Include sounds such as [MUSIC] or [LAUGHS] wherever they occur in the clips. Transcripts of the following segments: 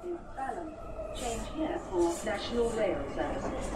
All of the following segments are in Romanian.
Balham. Change here for National Rail Services.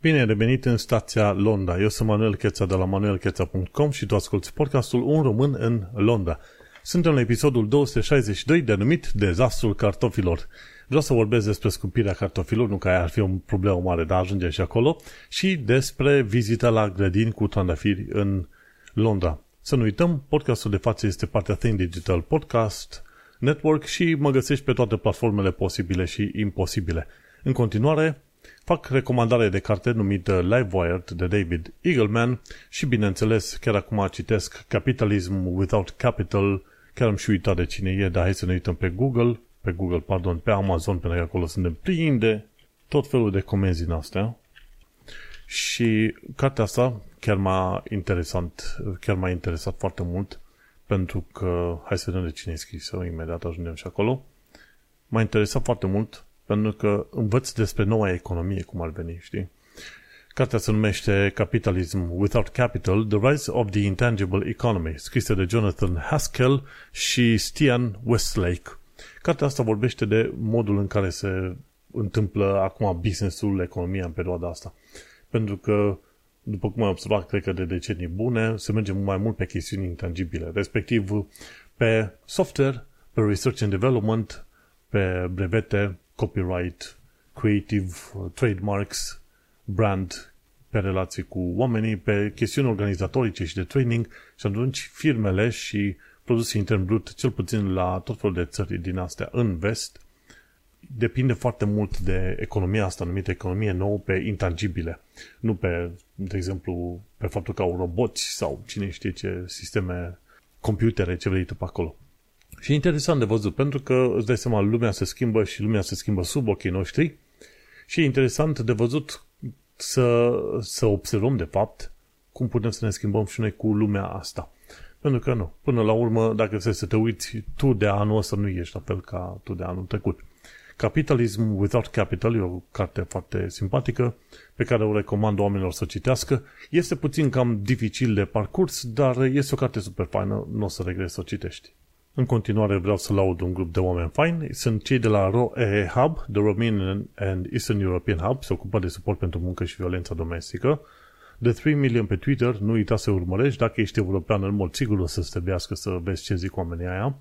Bine revenit în stația Londra. Eu sunt Manuel Cheța de la manuelcheța.com și tu asculti podcastul Un Român în Londra. Suntem la episodul 262 denumit Dezastrul cartofilor. Vreau să vorbesc despre scumpirea cartofilor, nu că aia ar fi o problemă mare, dar ajunge și acolo, și despre vizita la grădini cu trandafiri în Londra. Să nu uităm, podcastul de față este partea Think Digital Podcast Network și mă găsești pe toate platformele posibile și imposibile. În continuare, fac recomandare de carte numită Livewired de David Eagleman și, bineînțeles, chiar acum citesc Capitalism Without Capital, chiar am și uitat de cine e, dar hai să ne uităm pe Google, pe Google, pardon, pe Amazon, pentru că acolo suntem plini de tot felul de comenzi din astea. Și cartea asta chiar m-a interesant, chiar m-a interesat foarte mult, pentru că, hai să vedem de cine e scrisă, imediat ajungem și acolo. M-a interesat foarte mult pentru că învăț despre noua economie, cum ar veni, știi? Cartea se numește Capitalism Without Capital, The Rise of the Intangible Economy, scrisă de Jonathan Haskell și Stian Westlake. Cartea asta vorbește de modul în care se întâmplă acum businessul, economia în perioada asta. Pentru că, după cum am observat, cred că de decenii bune, se merge mai mult pe chestiuni intangibile, respectiv pe software, pe research and development, pe brevete, copyright, creative, trademarks, brand, pe relații cu oamenii, pe chestiuni organizatorice și de training și atunci firmele și produsul intern brut, cel puțin la tot felul de țări din astea în vest, depinde foarte mult de economia asta numită economie nouă pe intangibile. Nu pe, de exemplu, pe faptul că au roboți sau cine știe ce sisteme computere, ce vrei tu pe acolo. Și e interesant de văzut, pentru că îți dai seama, lumea se schimbă și lumea se schimbă sub ochii noștri și e interesant de văzut să, să observăm, de fapt, cum putem să ne schimbăm și noi cu lumea asta. Pentru că nu. Până la urmă, dacă să, să te uiți, tu de anul ăsta nu ești la fel ca tu de anul trecut. Capitalism Without Capital e o carte foarte simpatică pe care o recomand oamenilor să citească. Este puțin cam dificil de parcurs, dar este o carte super faină, nu o să regret să o citești. În continuare vreau să laud un grup de oameni faini. Sunt cei de la ROE Hub, The Romanian and Eastern European Hub, se ocupă de suport pentru muncă și violența domestică. De 3 million pe Twitter, nu uita să urmărești, dacă ești european, în mod sigur o să trebuiască să vezi ce zic oamenii aia.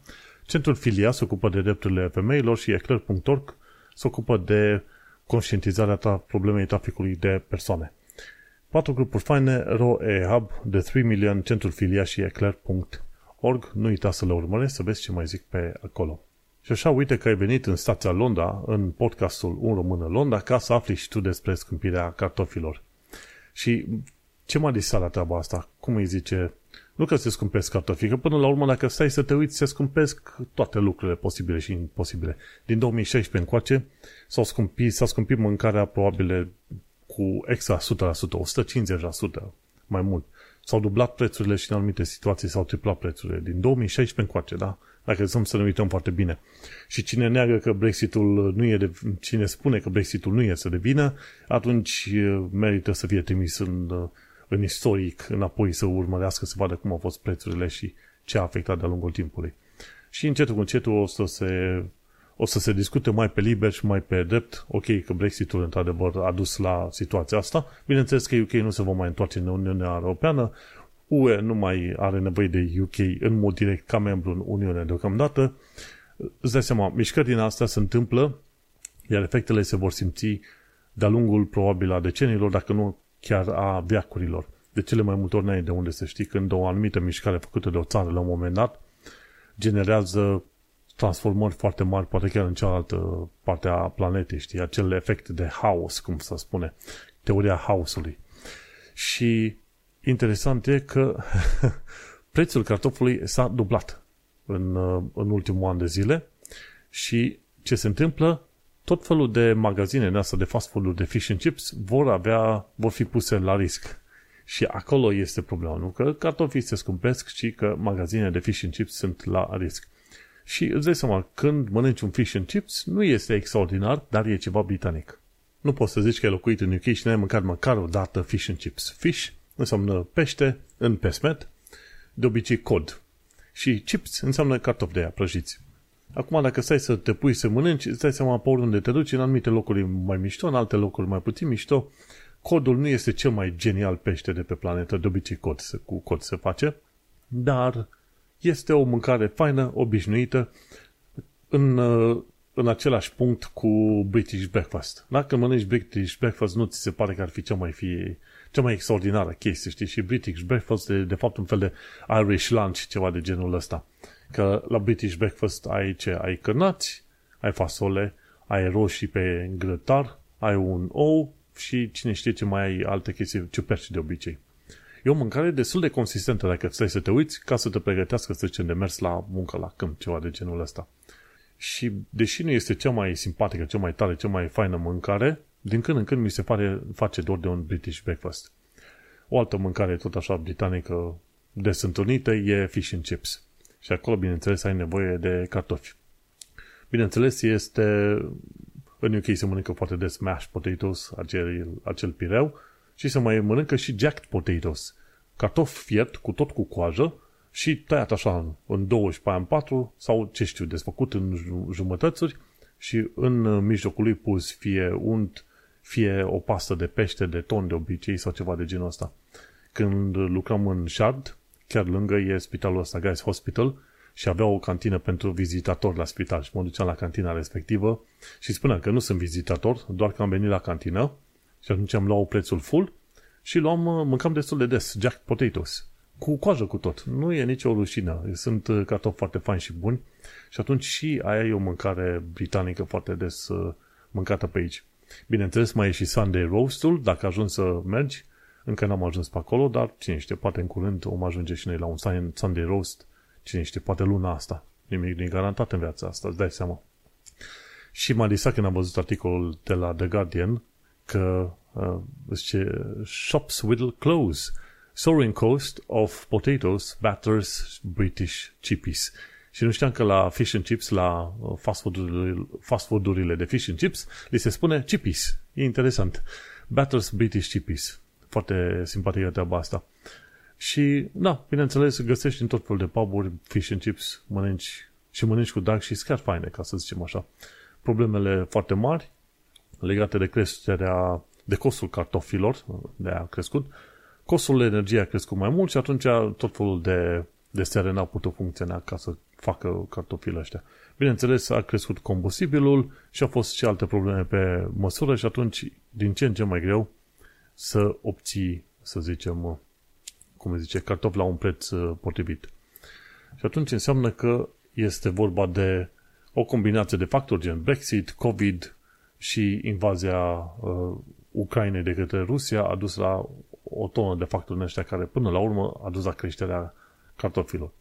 Centrul Filia se ocupă de drepturile femeilor și Eclair.org se ocupă de conștientizarea ta problemei traficului de persoane. Patru grupuri faine, ROE Hub, de 3 million, Centrul Filia și Eclair.org. Nu uita să le urmărești, să vezi ce mai zic pe acolo. Și așa, uite că ai venit în stația Londra, în podcastul Un Român în Londra, ca să afli și tu despre scâmpirea cartofilor. Și ce m-a disat la treaba asta? Cum îi zice? Nu că se scumpesc cartofii, că până la urmă, dacă stai să te uiți, se scumpesc toate lucrurile posibile și imposibile. Din 2016 încoace s-a scumpit, s-a scumpit mâncarea probabil cu extra 100%, 150% mai mult. S-au dublat prețurile și în anumite situații s-au triplat prețurile. Din 2016 încoace, da? Dacă să să ne uităm foarte bine. Și cine neagă că Brexitul nu e de, cine spune că Brexitul nu este de vină, atunci merită să fie trimis în, în istoric înapoi să urmărească să vadă cum au fost prețurile și ce a afectat de-a lungul timpului. Și încetul cu încetul o să se o să se discute mai pe liber și mai pe drept. Ok, că Brexitul într-adevăr a dus la situația asta. Bineînțeles că UK nu se va mai întoarce în Uniunea Europeană. UE nu mai are nevoie de UK în mod direct ca membru în Uniune deocamdată. Îți dai seama, mișcări din astea se întâmplă, iar efectele se vor simți de-a lungul probabil a decenilor, dacă nu chiar a veacurilor. De cele mai multe ori n-ai de unde să știi când o anumită mișcare făcută de o țară la un moment dat generează transformări foarte mari, poate chiar în cealaltă parte a planetei, știi, acel efect de haos, cum să spune, teoria haosului. Și interesant e că [LAUGHS] prețul cartofului s-a dublat în, în ultimul an de zile și ce se întâmplă? Tot felul de magazine în asta de fast food de fish and chips vor avea, vor fi puse la risc. Și acolo este problema, nu? Că cartofii se scumpesc și că magazine de fish and chips sunt la risc. Și îți dai seama, când mănânci un fish and chips, nu este extraordinar, dar e ceva britanic. Nu poți să zici că ai locuit în UK și n-ai mâncat măcar o dată fish and chips. Fish înseamnă pește în pesmet, de obicei cod. Și chips înseamnă cartofi de aia prăjiți. Acum, dacă stai să te pui să mănânci, îți dai seama pe oriunde te duci, în anumite locuri mai mișto, în alte locuri mai puțin mișto. Codul nu este cel mai genial pește de pe planetă, de obicei cod se, cu cod se face, dar este o mâncare faină, obișnuită, în, în același punct cu British Breakfast. Dacă mănânci British Breakfast, nu ți se pare că ar fi cea mai, fi, cea mai extraordinară chestie, știi? Și British Breakfast e de fapt un fel de Irish lunch, ceva de genul ăsta. Că la British Breakfast ai ce? Ai cărnați, ai fasole, ai roșii pe grătar, ai un ou și cine știe ce mai ai alte chestii, ciuperci de obicei. E o mâncare destul de consistentă dacă stai să te uiți ca să te pregătească să zicem de mers la muncă la câmp, ceva de genul ăsta. Și deși nu este cea mai simpatică, cea mai tare, cea mai faină mâncare, din când în când mi se pare face doar de un British breakfast. O altă mâncare tot așa britanică des întâlnită e fish and chips. Și acolo, bineînțeles, ai nevoie de cartofi. Bineînțeles, este în UK se mănâncă foarte des mashed potatoes, acel, acel pireu, și se mai mănâncă și jacked potatoes, cartofi fiert cu tot cu coajă și tăiat așa în două și pe în patru sau ce știu, desfăcut în jumătățuri și în mijlocul lui pus fie unt, fie o pastă de pește de ton de obicei sau ceva de genul ăsta. Când lucram în Shard, chiar lângă e spitalul ăsta, Guys Hospital, și avea o cantină pentru vizitatori la spital și mă duceam la cantina respectivă și spuneam că nu sunt vizitator, doar că am venit la cantină și atunci am luat prețul full și luam, mâncam destul de des, jack potatoes, cu coajă cu tot. Nu e nicio rușină, sunt cartofi foarte faini și buni și atunci și aia e o mâncare britanică foarte des uh, mâncată pe aici. Bineînțeles, mai e și Sunday roastul, dacă ajungi să mergi, încă n-am ajuns pe acolo, dar cine știe, poate în curând om ajunge și noi la un Sunday roast Cine știe, poate luna asta. Nimic din garantat în viața asta, îți dai seama. Și m-a disat când am văzut articolul de la The Guardian că uh, zice Shops will close. Soaring cost of potatoes batters British chippies. Și nu știam că la fish and chips, la uh, fast food-urile, fast food-urile de fish and chips, li se spune chippies. E interesant. Batters British chippies. Foarte simpatică treaba asta. Și, da, bineînțeles, găsești în tot felul de puburi fish and chips, mănânci și mănânci cu dark și chiar faine, ca să zicem așa. Problemele foarte mari legate de creșterea, de costul cartofilor, de a crescut, costul energiei a crescut mai mult și atunci tot felul de, de stere n-au putut funcționa ca să facă cartofile ăștia. Bineînțeles, a crescut combustibilul și au fost și alte probleme pe măsură și atunci din ce în ce mai greu să obții, să zicem, cum zice, cartofi la un preț uh, potrivit. Și atunci înseamnă că este vorba de o combinație de factori gen Brexit, COVID și invazia uh, Ucrainei de către Rusia a dus la o tonă de factori în ăștia care până la urmă a dus la creșterea cartofilor.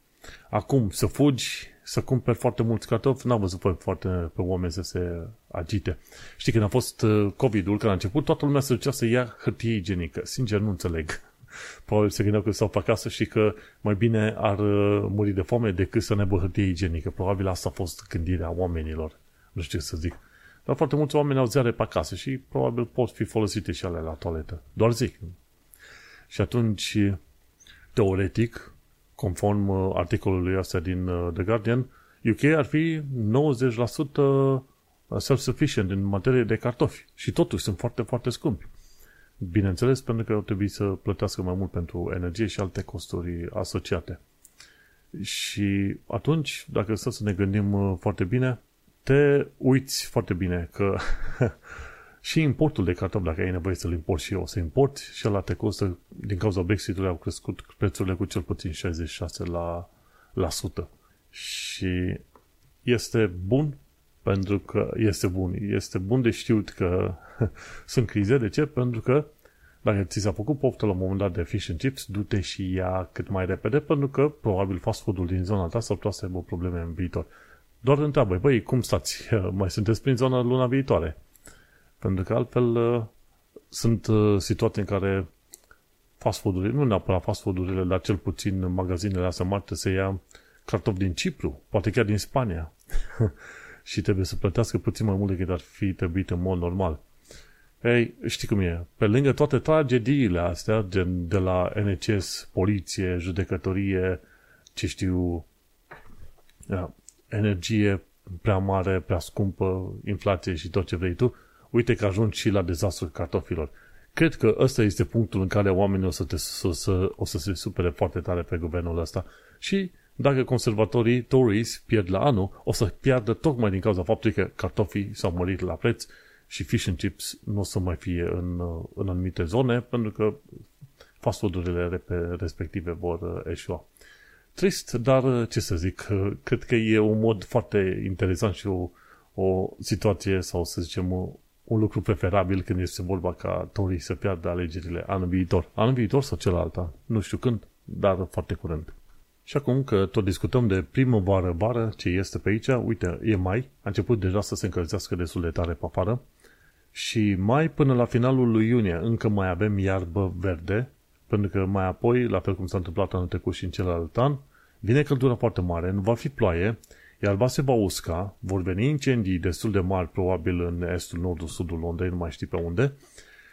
Acum, să fugi, să cumperi foarte mulți cartofi, n-am văzut pe, foarte pe oameni să se agite. Știi, când a fost uh, COVID-ul, când a început, toată lumea se ducea să ia hârtie igienică. Sincer, nu înțeleg [LAUGHS] probabil se gândeau că stau pe acasă și că mai bine ar uh, muri de foame decât să ne aibă hârtie igienică. Probabil asta a fost gândirea oamenilor. Nu știu ce să zic. Dar foarte mulți oameni au ziare pe acasă și probabil pot fi folosite și alea la toaletă. Doar zic. Și atunci, teoretic, conform uh, articolului ăsta din uh, The Guardian, UK ar fi 90% self-sufficient în materie de cartofi. Și totuși sunt foarte, foarte scumpi. Bineînțeles, pentru că au trebuit să plătească mai mult pentru energie și alte costuri asociate. Și atunci, dacă să ne gândim uh, foarte bine, te uiți foarte bine că [LAUGHS] și importul de cartofi, dacă ai nevoie să-l importi și eu, să import și ăla te costă, din cauza Brexit-ului au crescut prețurile cu cel puțin 66 la, la sută. Și este bun pentru că este bun. Este bun de știut că [LAUGHS] sunt crize. De ce? Pentru că dacă ți s-a făcut poftă la un moment dat de fish and chips, du-te și ia cât mai repede, pentru că probabil fast food-ul din zona ta s-ar putea să aibă probleme în viitor. Doar întreabă, băi, cum stați? [LAUGHS] Mai sunteți prin zona luna viitoare? Pentru că altfel uh, sunt uh, situații în care fast food-urile, nu neapărat fast food-urile, dar cel puțin magazinele astea mari să ia cartofi din Cipru, poate chiar din Spania. [LAUGHS] și trebuie să plătească puțin mai mult decât ar fi trebuit în mod normal. Ei, știi cum e, pe lângă toate tragediile astea, gen de la NHS, poliție, judecătorie, ce știu, energie prea mare, prea scumpă, inflație și tot ce vrei tu, uite că ajungi și la dezastrul cartofilor. Cred că ăsta este punctul în care oamenii o să, te, să, să, o să se supere foarte tare pe guvernul ăsta și dacă conservatorii Tories pierd la anul, o să piardă tocmai din cauza faptului că cartofii s-au mărit la preț și fish and chips nu o să mai fie în, în anumite zone, pentru că fast food-urile respective vor uh, eșua. Trist, dar uh, ce să zic, uh, cred că e un mod foarte interesant și o, o situație sau să zicem un lucru preferabil când este vorba ca Tory să piardă alegerile anul viitor. Anul viitor sau celălalt, nu știu când, dar foarte curând. Și acum că tot discutăm de primăvară, vară, ce este pe aici, uite, e mai, a început deja să se încălzească destul de tare pe afară și mai până la finalul lui iunie încă mai avem iarbă verde, pentru că mai apoi, la fel cum s-a întâmplat anul trecut și în celălalt an, vine căldura foarte mare, nu va fi ploaie, iarba se va usca, vor veni incendii destul de mari, probabil în estul, nordul, sudul Londrei, nu mai știi pe unde,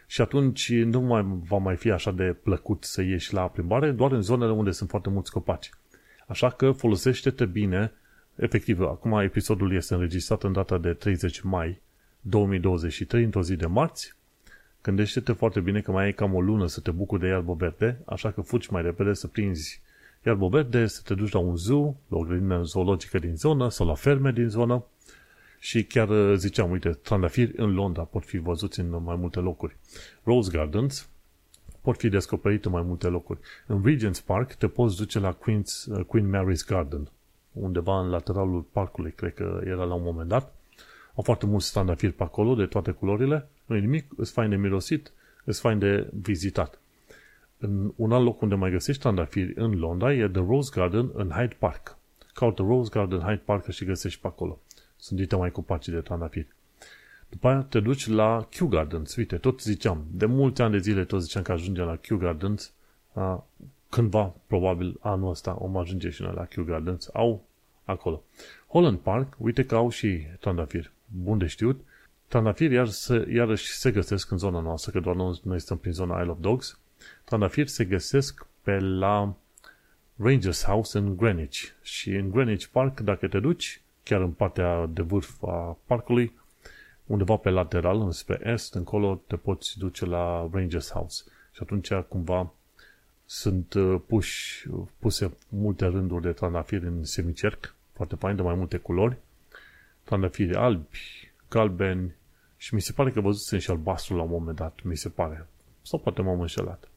și atunci nu mai va mai fi așa de plăcut să ieși la plimbare, doar în zonele unde sunt foarte mulți copaci. Așa că folosește-te bine, efectiv, acum episodul este înregistrat în data de 30 mai 2023, într-o zi de marți, gândește-te foarte bine că mai ai cam o lună să te bucuri de iarbă verde, așa că fugi mai repede să prinzi iarbă verde, să te duci la un zoo, la o grădină zoologică din zonă sau la ferme din zonă și chiar uh, ziceam, uite, trandafiri în Londra pot fi văzuți în mai multe locuri. Rose Gardens pot fi descoperite în mai multe locuri. În Regent's Park te poți duce la Queen's, uh, Queen Mary's Garden, undeva în lateralul parcului, cred că era la un moment dat. Au foarte mulți trandafiri pe acolo, de toate culorile. Nu e nimic, îți fain de mirosit, îți fain de vizitat. În un alt loc unde mai găsești trandafiri în Londra e The Rose Garden în Hyde Park. Caută Rose Garden Hyde Park și găsești pe acolo. Sunt dite mai copaci de trandafiri. După aia te duci la Kew Gardens. Uite, tot ziceam, de mulți ani de zile tot ziceam că ajungem la Kew Gardens. A, cândva, probabil, anul ăsta om ajunge și noi la Kew Gardens. Au acolo. Holland Park, uite că au și trandafiri. Bun de știut. Trandafiri iar se, iarăși se găsesc în zona noastră, că doar noi stăm prin zona Isle of Dogs. Trandafiri se găsesc pe la Rangers House în Greenwich. Și în Greenwich Park, dacă te duci, chiar în partea de vârf a parcului, undeva pe lateral, înspre est, încolo te poți duce la Rangers House. Și atunci, cumva, sunt uh, puși, puse multe rânduri de trandafiri în semicerc, foarte fain, de mai multe culori. Trandafiri albi, galbeni și mi se pare că văzusem și albastru la un moment dat, mi se pare. Sau poate m-am înșelat.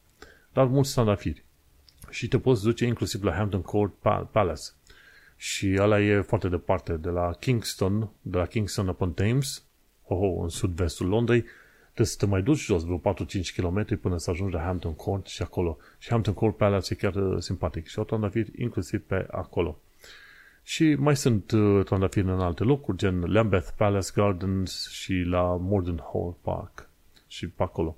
Dar mulți trandafiri. Și te poți duce inclusiv la Hampton Court Palace. Și ăla e foarte departe, de la Kingston, de la Kingston upon Thames, oh, în sud-vestul Londrei, trebuie să te mai duci jos vreo 4-5 km până să ajungi la Hampton Court și acolo. Și Hampton Court Palace e chiar uh, simpatic și au trandafiri inclusiv pe acolo. Și mai sunt uh, trandafiri în alte locuri, gen Lambeth Palace Gardens și la Morden Hall Park și pe acolo.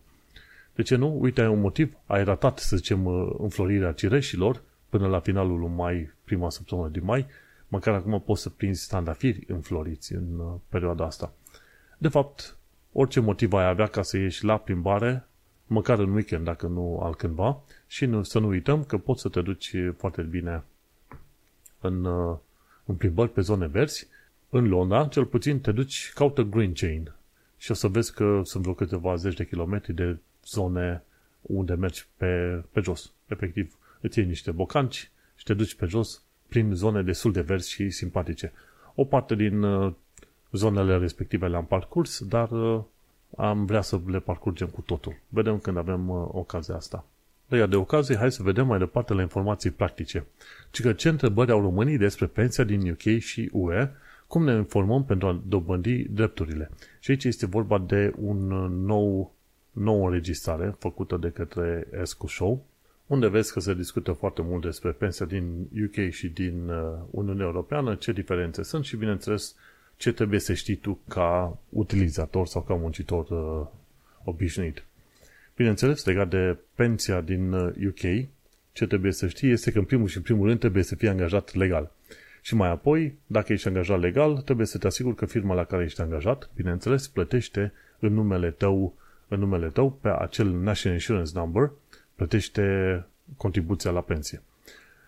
De ce nu? Uite, ai un motiv, ai ratat, să zicem, uh, înflorirea cireșilor până la finalul lui mai, prima săptămână din mai, măcar acum poți să prinzi trandafiri înfloriți în uh, perioada asta. De fapt, orice motiv ai avea ca să ieși la plimbare, măcar în weekend, dacă nu altcândva, și nu, să nu uităm că poți să te duci foarte bine în, uh, în plimbări pe zone verzi. În Londra, cel puțin, te duci, caută Green Chain și o să vezi că sunt vreo câteva zeci de kilometri de zone unde mergi pe, pe jos. Efectiv, îți iei niște bocanci și te duci pe jos prin zone destul de verzi și simpatice. O parte din uh, zonele respective le-am parcurs, dar uh, am vrea să le parcurgem cu totul. Vedem când avem uh, ocazia asta. De de ocazie, hai să vedem mai departe la informații practice. Ci că ce întrebări au românii despre pensia din UK și UE, cum ne informăm pentru a dobândi drepturile. Și aici este vorba de un nou, nouă înregistrare făcută de către Escu Show, unde vezi că se discută foarte mult despre pensia din UK și din uh, Uniunea Europeană, ce diferențe sunt și, bineînțeles, ce trebuie să știi tu ca utilizator sau ca muncitor uh, obișnuit. Bineînțeles, legat de pensia din UK, uh, ce trebuie să știi este că în primul și în primul rând trebuie să fii angajat legal. Și mai apoi, dacă ești angajat legal, trebuie să te asiguri că firma la care ești angajat, bineînțeles, plătește în numele tău în numele tău pe acel National Insurance Number, plătește contribuția la pensie.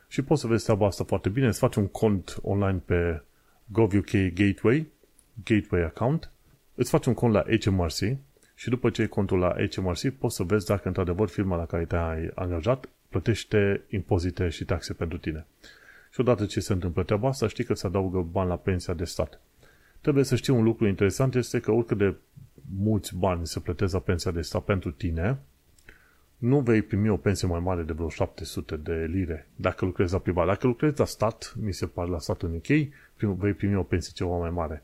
Și poți să vezi treaba asta foarte bine, îți faci un cont online pe GovUK Gateway, Gateway Account, îți faci un cont la HMRC și după ce ai contul la HMRC poți să vezi dacă într-adevăr firma la care te-ai angajat plătește impozite și taxe pentru tine. Și odată ce se întâmplă treaba asta, știi că se adaugă bani la pensia de stat. Trebuie să știi un lucru interesant, este că oricât de mulți bani se plătesc la pensia de stat pentru tine, nu vei primi o pensie mai mare de vreo 700 de lire dacă lucrezi la privat. Dacă lucrezi la stat, mi se pare la stat în UK, vei primi o pensie ceva mai mare.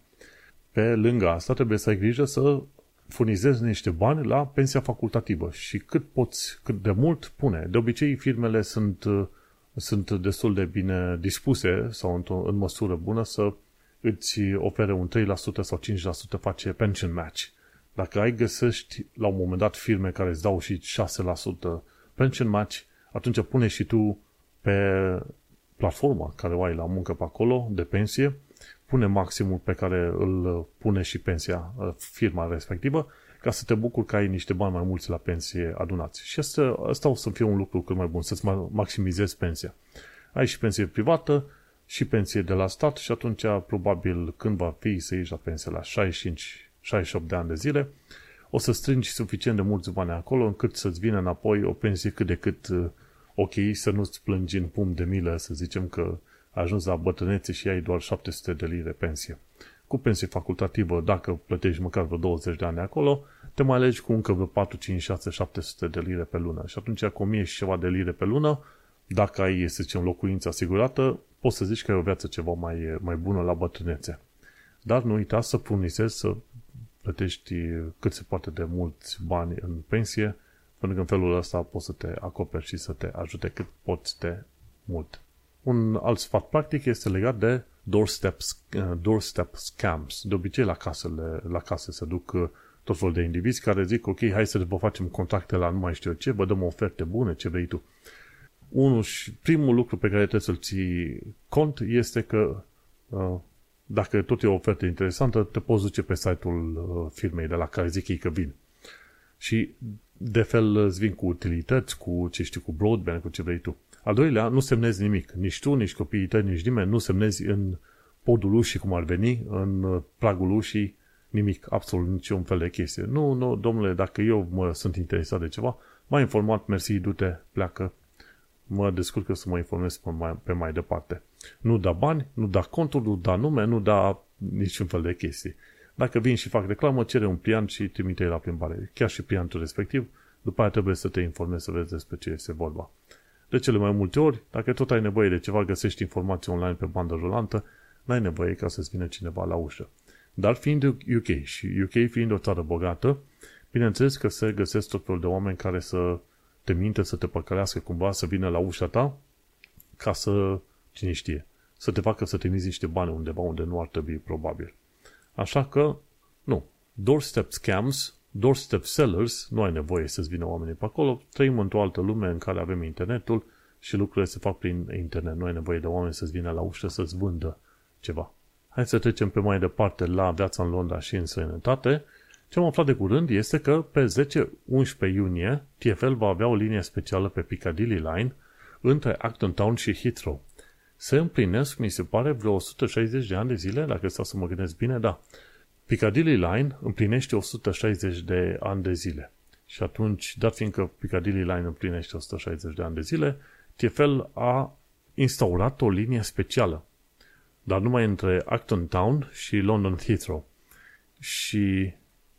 Pe lângă asta trebuie să ai grijă să furnizezi niște bani la pensia facultativă și cât poți, cât de mult pune. De obicei, firmele sunt, sunt destul de bine dispuse sau în, în măsură bună să îți ofere un 3% sau 5% face pension match. Dacă ai găsești la un moment dat firme care îți dau și 6% pension match, atunci pune și tu pe platforma care o ai la muncă pe acolo de pensie pune maximul pe care îl pune și pensia, uh, firma respectivă, ca să te bucuri că ai niște bani mai mulți la pensie adunați. Și asta, asta o să fie un lucru cât mai bun, să-ți maximizezi pensia. Ai și pensie privată și pensie de la stat și atunci probabil când va fi să ieși la pensie la 65-68 de ani de zile, o să strângi suficient de mulți bani acolo încât să-ți vină înapoi o pensie cât de cât uh, ok, să nu-ți plângi în pum de milă, să zicem că ajuns la bătrânețe și ai doar 700 de lire pensie. Cu pensie facultativă, dacă plătești măcar vreo 20 de ani acolo, te mai alegi cu încă vreo 4, 5, 6, 700 de lire pe lună. Și atunci cu 1000 și ceva de lire pe lună, dacă ai, să zicem, locuință asigurată, poți să zici că ai o viață ceva mai, mai bună la bătrânețe. Dar nu uita să furnizezi, să plătești cât se poate de mulți bani în pensie, pentru că în felul ăsta poți să te acoperi și să te ajute cât poți de mult. Un alt sfat practic este legat de doorstep, uh, doorstep scams. De obicei la casele, la case se duc uh, tot felul de indivizi care zic, ok, hai să vă facem contacte la nu mai știu ce, vă dăm oferte bune, ce vrei tu. Unul și primul lucru pe care trebuie să-l ții cont este că uh, dacă tot e o ofertă interesantă, te poți duce pe site-ul firmei de la care zic ei că vin. Și de fel îți vin cu utilități, cu ce știu, cu broadband, cu ce vrei tu. Al doilea, nu semnezi nimic. Nici tu, nici copiii tăi, nici nimeni. Nu semnezi în podul ușii, cum ar veni, în pragul ușii, nimic, absolut niciun fel de chestie. Nu, nu, domnule, dacă eu mă sunt interesat de ceva, m-a informat, mersi, du-te, pleacă, mă descurc eu să mă informez pe mai, pe mai departe. Nu da bani, nu da conturi, nu da nume, nu da niciun fel de chestii. Dacă vin și fac reclamă, cere un pliant și trimite la plimbare. Chiar și pliantul respectiv, după aia trebuie să te informezi să vezi despre ce este vorba. De cele mai multe ori, dacă tot ai nevoie de ceva, găsești informații online pe bandă rulantă, n-ai nevoie ca să-ți vină cineva la ușă. Dar fiind UK și UK fiind o țară bogată, bineînțeles că se găsesc tot felul de oameni care să te minte, să te păcălească cumva, să vină la ușa ta ca să, cine știe, să te facă să te mizi niște bani undeva unde nu ar trebui probabil. Așa că, nu, doorstep scams doorstep sellers, nu ai nevoie să-ți vină oamenii pe acolo, trăim într-o altă lume în care avem internetul și lucrurile se fac prin internet. Nu ai nevoie de oameni să-ți vină la ușă să-ți vândă ceva. Hai să trecem pe mai departe la viața în Londra și în sănătate. Ce am aflat de curând este că pe 10-11 iunie TFL va avea o linie specială pe Piccadilly Line între Acton Town și Heathrow. Se împlinesc, mi se pare, vreo 160 de ani de zile, dacă stau să mă gândesc bine, da. Piccadilly Line împlinește 160 de ani de zile. Și atunci, dat fiindcă Piccadilly Line împlinește 160 de ani de zile, TFL a instaurat o linie specială, dar numai între Acton Town și London Heathrow. Și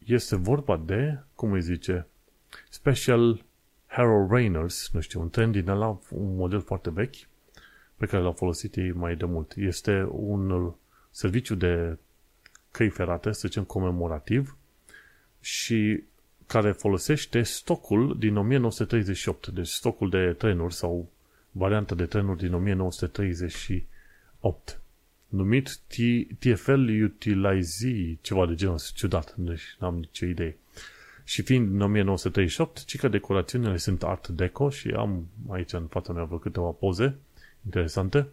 este vorba de, cum îi zice, Special Harold Rainers, nu știu, un tren din ăla, un model foarte vechi, pe care l-au folosit ei mai de mult. Este un serviciu de căi ferate, să zicem comemorativ, și care folosește stocul din 1938, deci stocul de trenuri sau varianta de trenuri din 1938, numit TFL Utilize, ceva de genul ciudat, deci n-am nicio idee. Și fiind în 1938, ci că decorațiunile sunt art deco și am aici în fața mea vreo câteva poze interesante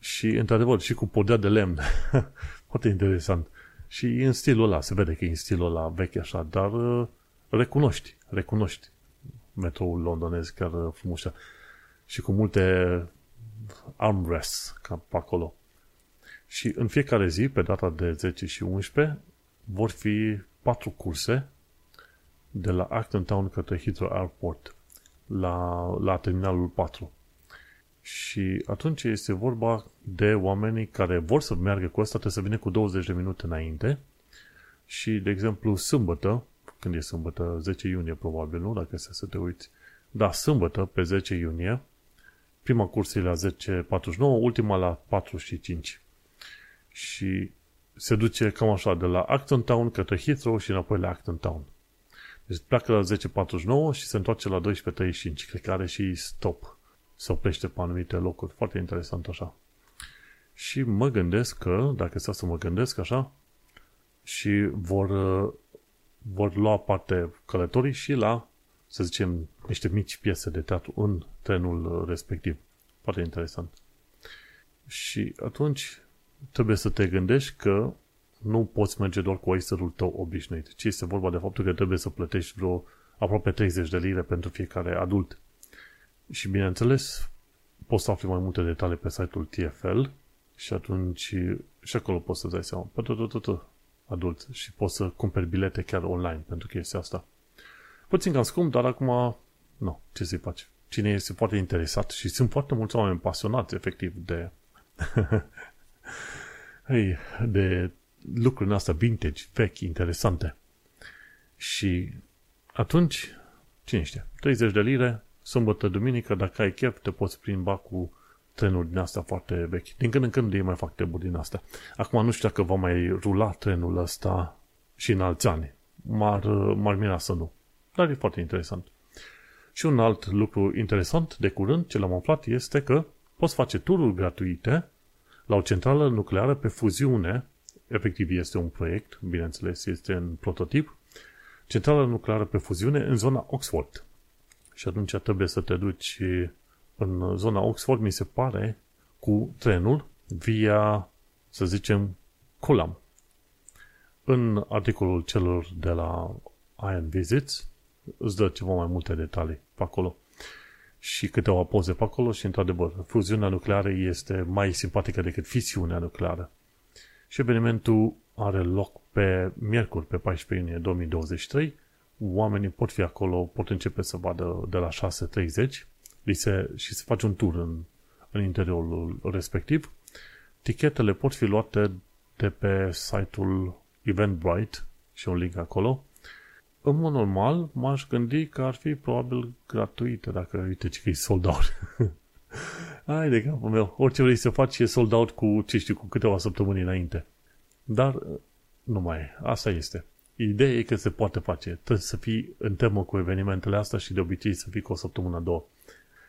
și într-adevăr și cu podea de lemn [LAUGHS] Foarte interesant. Și în stilul ăla, se vede că e în stilul ăla vechi așa, dar uh, recunoști, recunoști metroul londonez chiar frumos și cu multe armrests ca pe acolo. Și în fiecare zi, pe data de 10 și 11, vor fi patru curse de la Acton Town către Heathrow Airport la, la terminalul 4. Și atunci este vorba de oamenii care vor să meargă cu asta, trebuie să vină cu 20 de minute înainte și, de exemplu, sâmbătă, când e sâmbătă, 10 iunie probabil, nu? Dacă să, să te uiți. Da, sâmbătă, pe 10 iunie, prima cursă e la 10.49, ultima la 45. Și se duce cam așa, de la Acton Town către Heathrow și înapoi la Acton Town. Deci pleacă la 10.49 și se întoarce la 12.35. Cred că are și stop. Se oprește pe anumite locuri. Foarte interesant așa. Și mă gândesc că, dacă stau să mă gândesc așa, și vor, vor lua parte călătorii și la, să zicem, niște mici piese de teatru în trenul respectiv. Foarte interesant. Și atunci trebuie să te gândești că nu poți merge doar cu oyster tău obișnuit, ci este vorba de faptul că trebuie să plătești vreo aproape 30 de lire pentru fiecare adult. Și bineînțeles, poți să afli mai multe detalii pe site-ul TFL și atunci și acolo poți să dai seama pentru tot adult și poți să cumperi bilete chiar online pentru chestia asta. Puțin cam scump, dar acum, nu, ce să-i faci? Cine este foarte interesat și sunt foarte mulți oameni pasionați efectiv de hey, [LAUGHS] de lucrurile astea vintage, vechi, interesante. Și atunci, cine știe, 30 de lire, sâmbătă, duminică, dacă ai chef, te poți plimba cu trenuri din astea foarte vechi. Din când în când ei mai fac treburi din astea. Acum nu știu dacă va mai rula trenul ăsta și în alți ani. M-ar, m-ar mira să nu. Dar e foarte interesant. Și un alt lucru interesant de curând, ce l-am aflat, este că poți face tururi gratuite la o centrală nucleară pe fuziune efectiv este un proiect, bineînțeles, este în prototip, centrală nucleară pe fuziune în zona Oxford. Și atunci trebuie să te duci în zona Oxford, mi se pare, cu trenul via, să zicem, Culam. În articolul celor de la Iron Visits îți dă ceva mai multe detalii pe acolo și câteva poze pe acolo și, într-adevăr, fuziunea nucleară este mai simpatică decât fisiunea nucleară. Și evenimentul are loc pe miercuri, pe 14 iunie 2023. Oamenii pot fi acolo, pot începe să vadă de la 6.30 se, și se face un tur în, în interiorul respectiv. Tichetele pot fi luate de pe site-ul Eventbrite și un link acolo. În mod normal, m-aș gândi că ar fi probabil gratuite dacă, uite, ce că e sold out. [LAUGHS] Hai de capul meu. Orice vrei să faci e sold out cu, ce știu, cu câteva săptămâni înainte. Dar nu mai e. Asta este. Ideea e că se poate face. Trebuie să fii în temă cu evenimentele astea și de obicei să fii cu o săptămână, două.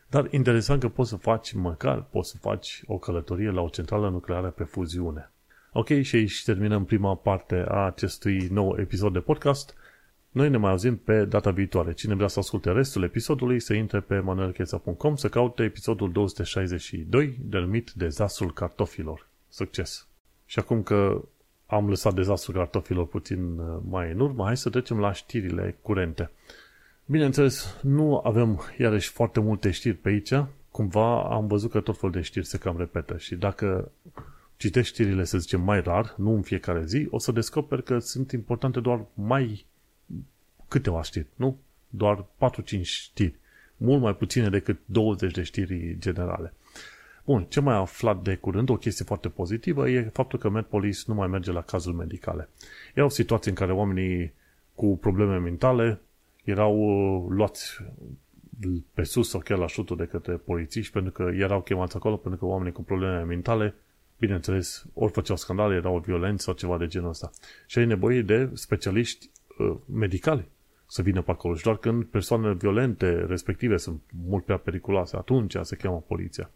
Dar interesant că poți să faci, măcar poți să faci o călătorie la o centrală nucleară pe fuziune. Ok, și aici terminăm prima parte a acestui nou episod de podcast. Noi ne mai auzim pe data viitoare. Cine vrea să asculte restul episodului, să intre pe manuelcheța.com să caute episodul 262, denumit Dezastrul cartofilor. Succes! Și acum că am lăsat dezastrul cartofilor puțin uh, mai în urmă, hai să trecem la știrile curente. Bineînțeles, nu avem iarăși foarte multe știri pe aici, cumva am văzut că tot felul de știri se cam repetă și dacă citești știrile, să zicem, mai rar, nu în fiecare zi, o să descoperi că sunt importante doar mai câteva știri, nu? Doar 4-5 știri. Mult mai puține decât 20 de știri generale. Bun, ce mai aflat de curând, o chestie foarte pozitivă, e faptul că MedPolice nu mai merge la cazuri medicale. Era o situație în care oamenii cu probleme mentale erau uh, luați pe sus sau chiar la șutul de către polițiști pentru că erau chemați acolo pentru că oamenii cu probleme mentale bineînțeles, ori făceau scandale, erau violenți sau ceva de genul ăsta. Și ai nevoie de specialiști uh, medicali să vină pe acolo. Și doar când persoanele violente respective sunt mult prea periculoase, atunci se cheamă poliția.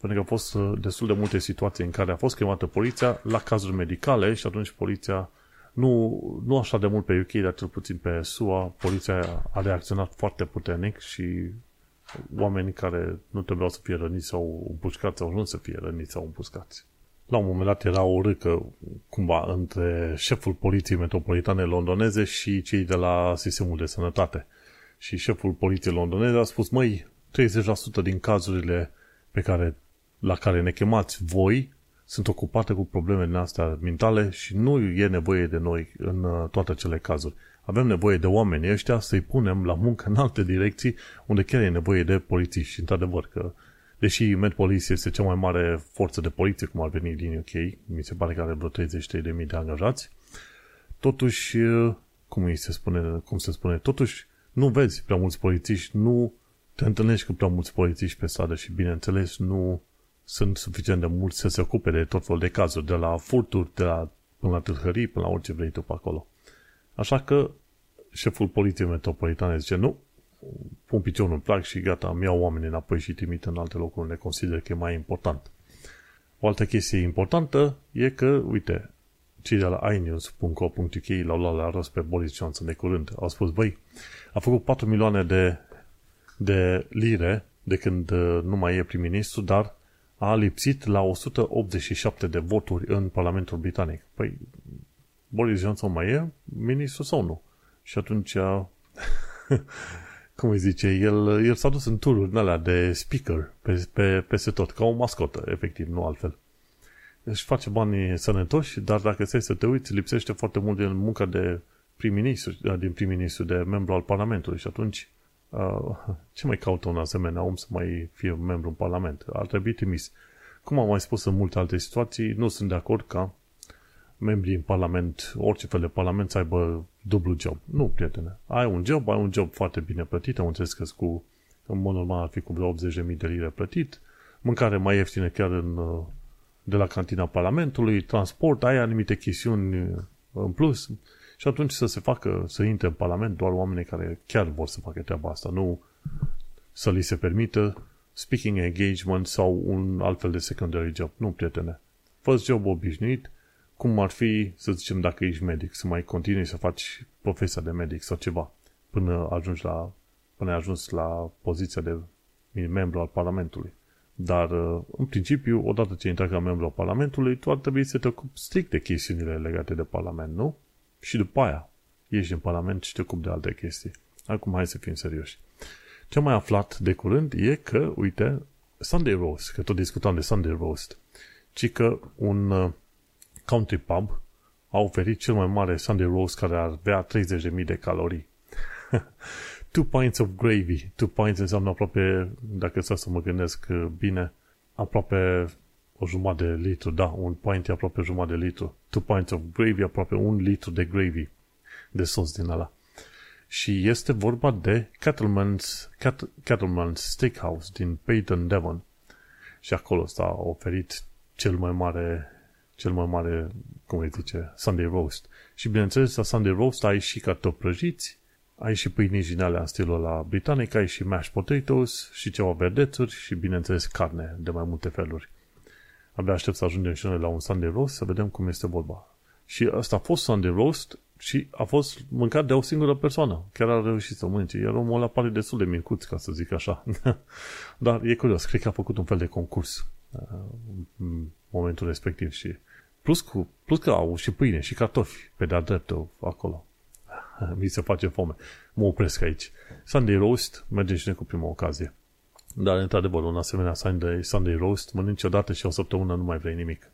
Pentru că au fost uh, destul de multe situații în care a fost chemată poliția la cazuri medicale și atunci poliția nu, nu așa de mult pe UK, dar cel puțin pe SUA, poliția a reacționat foarte puternic și oamenii care nu trebuiau să fie răniți sau împușcați sau nu să fie răniți sau împușcați. La un moment dat era o râcă cumva între șeful poliției metropolitane londoneze și cei de la sistemul de sănătate. Și șeful poliției londoneze a spus, măi, 30% din cazurile pe care, la care ne chemați voi sunt ocupate cu probleme din astea mentale și nu e nevoie de noi în uh, toate cele cazuri. Avem nevoie de oameni ăștia să-i punem la muncă în alte direcții unde chiar e nevoie de polițiști. Și într-adevăr că, deși Met Police este cea mai mare forță de poliție, cum ar veni din UK, mi se pare că are vreo 33.000 de angajați, totuși, uh, cum, se spune, cum se spune, totuși nu vezi prea mulți polițiști, nu te întâlnești cu prea mulți polițiști pe stradă și, bineînțeles, nu sunt suficient de mulți să se ocupe de tot felul de cazuri, de la furturi, de la, până la tâlhării, până la orice vrei tu pe acolo. Așa că șeful poliției metropolitane zice, nu, pun piciorul în plac și gata, îmi iau oamenii înapoi și trimit în alte locuri unde consider că e mai important. O altă chestie importantă e că, uite, cei de la inews.co.uk l-au luat la rost pe Boris Johnson de curând. Au spus, băi, a făcut 4 milioane de, de lire de când uh, nu mai e prim-ministru, dar a lipsit la 187 de voturi în Parlamentul Britanic. Păi, Boris Johnson mai e ministru sau nu? Și atunci, [LAUGHS] cum îi zice, el, el s-a dus în tururi alea de speaker pe, pe, peste tot, ca o mascotă, efectiv, nu altfel. Își face banii sănătoși, dar dacă stai să te uiți, lipsește foarte mult din munca de prim-ministru, din prim-ministru, de membru al Parlamentului și atunci Uh, ce mai caută un asemenea om să mai fie membru în Parlament? Ar trebui trimis. Cum am mai spus în multe alte situații, nu sunt de acord ca membrii în Parlament, orice fel de Parlament, să aibă dublu job. Nu, prietene. Ai un job, ai un job foarte bine plătit, am înțeles că cu, în mod normal ar fi cu vreo 80.000 de lire plătit, mâncare mai ieftină chiar în, uh, de la cantina Parlamentului, transport, ai anumite chestiuni uh, în plus, și atunci să se facă, să intre în Parlament doar oamenii care chiar vor să facă treaba asta, nu să li se permită speaking engagement sau un alt fel de secondary job. Nu, prietene. First job obișnuit, cum ar fi, să zicem, dacă ești medic, să mai continui să faci profesia de medic sau ceva, până ajungi la, până ai ajuns la poziția de membru al Parlamentului. Dar, în principiu, odată ce intri ca membru al Parlamentului, tu ar trebui să te ocupi strict de chestiunile legate de Parlament, nu? și după aia ieși în Parlament și te ocupi de alte chestii. Acum hai să fim serioși. Ce am mai aflat de curând e că, uite, Sunday Roast, că tot discutam de Sunday Roast, ci că un uh, country pub a oferit cel mai mare Sunday Roast care ar avea 30.000 de calorii. [LAUGHS] two pints of gravy. Two pints înseamnă aproape, dacă să să mă gândesc uh, bine, aproape o jumătate de litru, da, un pint e aproape jumătate de litru. Two pints of gravy, aproape un litru de gravy, de sos din ala. Și este vorba de Cattleman's, Cat, Cattleman's Steakhouse din Peyton, Devon. Și acolo s-a oferit cel mai mare, cel mai mare, cum îi zice, Sunday roast. Și bineînțeles, la Sunday roast ai și cartofi prăjiți, ai și pâini din alea în stilul la britanic, ai și mashed potatoes și ceva verdețuri și, bineînțeles, carne de mai multe feluri. Abia aștept să ajungem și noi la un Sunday roast să vedem cum este vorba. Și asta a fost Sunday roast și a fost mâncat de o singură persoană. Chiar a reușit să mănânce. Iar omul ăla pare destul de micuț, ca să zic așa. [LAUGHS] Dar e curios. Cred că a făcut un fel de concurs uh, în momentul respectiv și plus, cu, plus că au și pâine și cartofi pe de-a dreptul acolo. [LAUGHS] Mi se face foame. Mă opresc aici. Sunday roast, mergem și ne cu prima ocazie. Dar, într-adevăr, un asemenea Sunday, Sunday roast mănânci odată și o săptămână nu mai vrei nimic.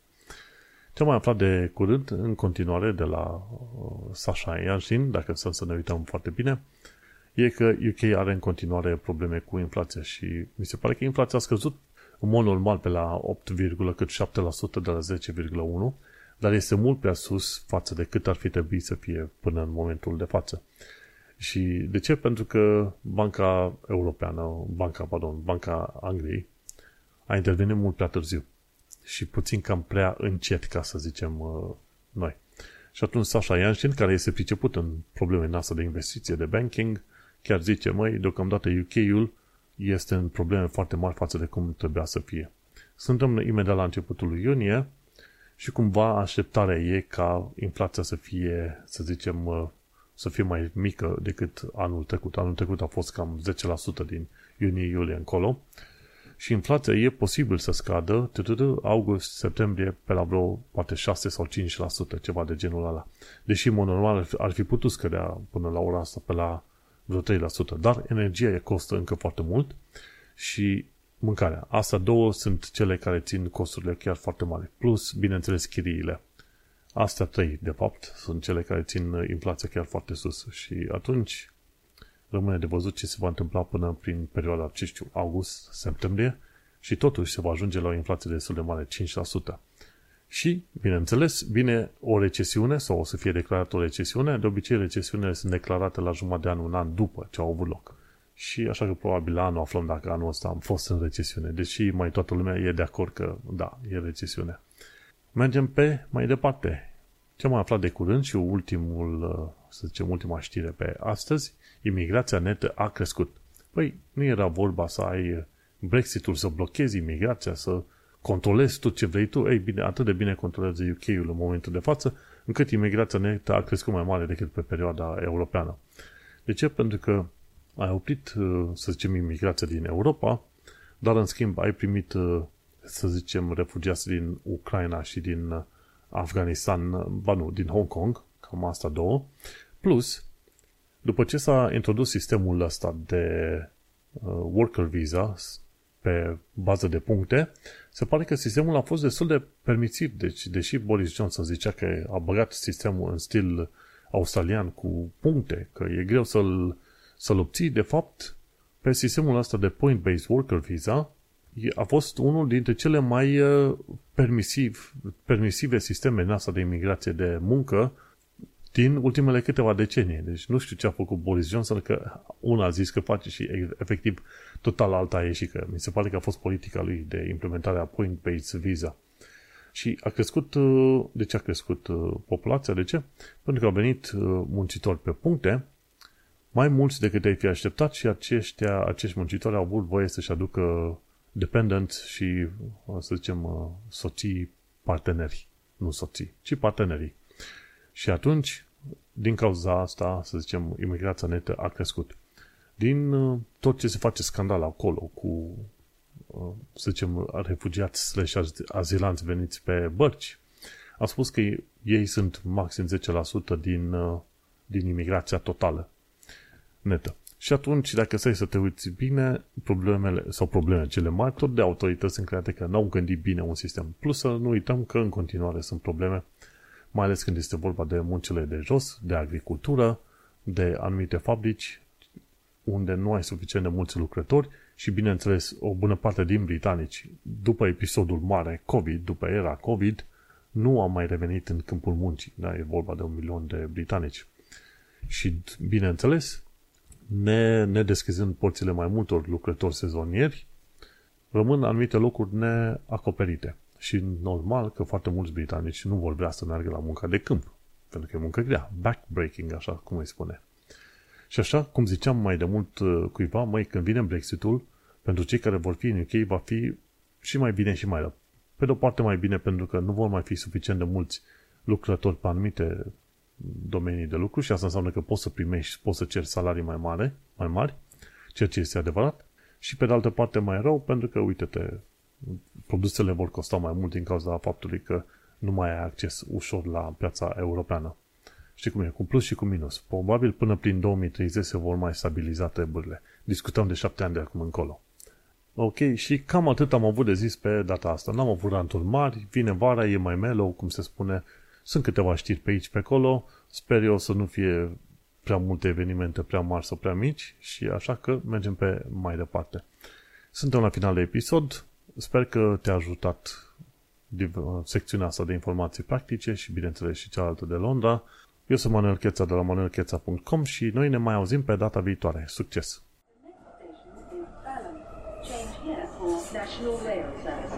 Ce am mai aflat de curând, în continuare, de la uh, Sasha Yanshin, dacă să, să ne uităm foarte bine, e că UK are în continuare probleme cu inflația și mi se pare că inflația a scăzut în mod normal pe la 8,7% de la 10,1%, dar este mult prea sus față de cât ar fi trebuit să fie până în momentul de față. Și de ce? Pentru că Banca Europeană, Banca, pardon, Banca Angliei a intervenit mult prea târziu și puțin cam prea încet, ca să zicem uh, noi. Și atunci Sasha Yanshin, care este priceput în probleme noastre de investiție, de banking, chiar zice, măi, deocamdată UK-ul este în probleme foarte mari față de cum trebuia să fie. Suntem imediat la începutul lui iunie și cumva așteptarea e ca inflația să fie, să zicem, uh, să fie mai mică decât anul trecut. Anul trecut a fost cam 10% din iunie-iulie încolo și inflația e posibil să scadă august, septembrie pe la vreo poate 6 sau 5%, ceva de genul ăla. Deși, în mod normal, ar fi putut scădea până la ora asta pe la vreo 3%, dar energia costă încă foarte mult și mâncarea. Astea două sunt cele care țin costurile chiar foarte mari. Plus, bineînțeles, chiriile. Astea trei, de fapt, sunt cele care țin inflația chiar foarte sus. Și atunci rămâne de văzut ce se va întâmpla până prin perioada, ce știu, august-septembrie și totuși se va ajunge la o inflație destul de mare, 5%. Și, bineînțeles, vine o recesiune sau o să fie declarată o recesiune. De obicei, recesiunile sunt declarate la jumătate de an, un an după ce au avut loc. Și așa că probabil la anul aflăm dacă anul ăsta am fost în recesiune, deși mai toată lumea e de acord că da, e recesiune. Mergem pe mai departe. Ce am aflat de curând și ultimul, să zicem, ultima știre pe astăzi, imigrația netă a crescut. Păi, nu era vorba să ai Brexitul să blochezi imigrația, să controlezi tot ce vrei tu. Ei bine, atât de bine controlează UK-ul în momentul de față, încât imigrația netă a crescut mai mare decât pe perioada europeană. De ce? Pentru că ai oprit, să zicem, imigrația din Europa, dar în schimb ai primit, să zicem, refugiați din Ucraina și din Afganistan, ba nu, din Hong Kong, cam asta două, plus, după ce s-a introdus sistemul ăsta de uh, worker visa pe bază de puncte, se pare că sistemul a fost destul de permisiv. Deci, deși Boris Johnson zicea că a băgat sistemul în stil australian cu puncte, că e greu să-l, să-l obții, de fapt, pe sistemul ăsta de point-based worker visa, a fost unul dintre cele mai uh, permisiv, permisive sisteme în asta de imigrație de muncă din ultimele câteva decenii. Deci nu știu ce a făcut Boris Johnson, că una a zis că face și efectiv total alta a ieșit, că mi se pare că a fost politica lui de implementare a point-based visa. Și a crescut, uh, de ce a crescut uh, populația? De ce? Pentru că au venit muncitori pe puncte, mai mulți decât ai fi așteptat și aceștia, acești muncitori au avut voie să-și aducă dependent și, să zicem, uh, soții parteneri. Nu soții, ci partenerii. Și atunci, din cauza asta, să zicem, imigrația netă a crescut. Din uh, tot ce se face scandal acolo cu, uh, să zicem, refugiați slash azilanți veniți pe bărci, a spus că ei sunt maxim 10% din, din imigrația totală netă. Și atunci, dacă stai să te uiți bine, problemele sau problemele cele mari, tot de autorități sunt create că n-au gândit bine un sistem. Plus să nu uităm că în continuare sunt probleme, mai ales când este vorba de muncile de jos, de agricultură, de anumite fabrici, unde nu ai suficient de mulți lucrători și, bineînțeles, o bună parte din britanici, după episodul mare COVID, după era COVID, nu au mai revenit în câmpul muncii. Da, e vorba de un milion de britanici. Și, bineînțeles, ne, ne deschizând porțile mai multor lucrători sezonieri, rămân anumite locuri neacoperite. Și normal că foarte mulți britanici nu vor vrea să meargă la munca de câmp, pentru că e muncă grea, backbreaking, așa cum îi spune. Și așa, cum ziceam mai de mult uh, cuiva, mai când vine Brexitul, pentru cei care vor fi în UK, va fi și mai bine și mai rău. Pe de o parte mai bine pentru că nu vor mai fi suficient de mulți lucrători pe anumite domenii de lucru și asta înseamnă că poți să primești, poți să ceri salarii mai mari, mai mari, ceea ce este adevărat, și pe de altă parte mai rău pentru că, uite-te, produsele vor costa mai mult din cauza faptului că nu mai ai acces ușor la piața europeană. Știi cum e? Cu plus și cu minus. Probabil până prin 2030 se vor mai stabiliza treburile. Discutăm de șapte ani de acum încolo. Ok, și cam atât am avut de zis pe data asta. N-am avut ranturi mari, vine vara, e mai mellow, cum se spune, sunt câteva știri pe aici, pe acolo. Sper eu să nu fie prea multe evenimente prea mari sau prea mici și așa că mergem pe mai departe. Suntem la final de episod. Sper că te-a ajutat secțiunea asta de informații practice și bineînțeles și cealaltă de Londra. Eu sunt Manuel Cheța de la manuelcheța.com și noi ne mai auzim pe data viitoare. Succes! Change here for National Rail Services.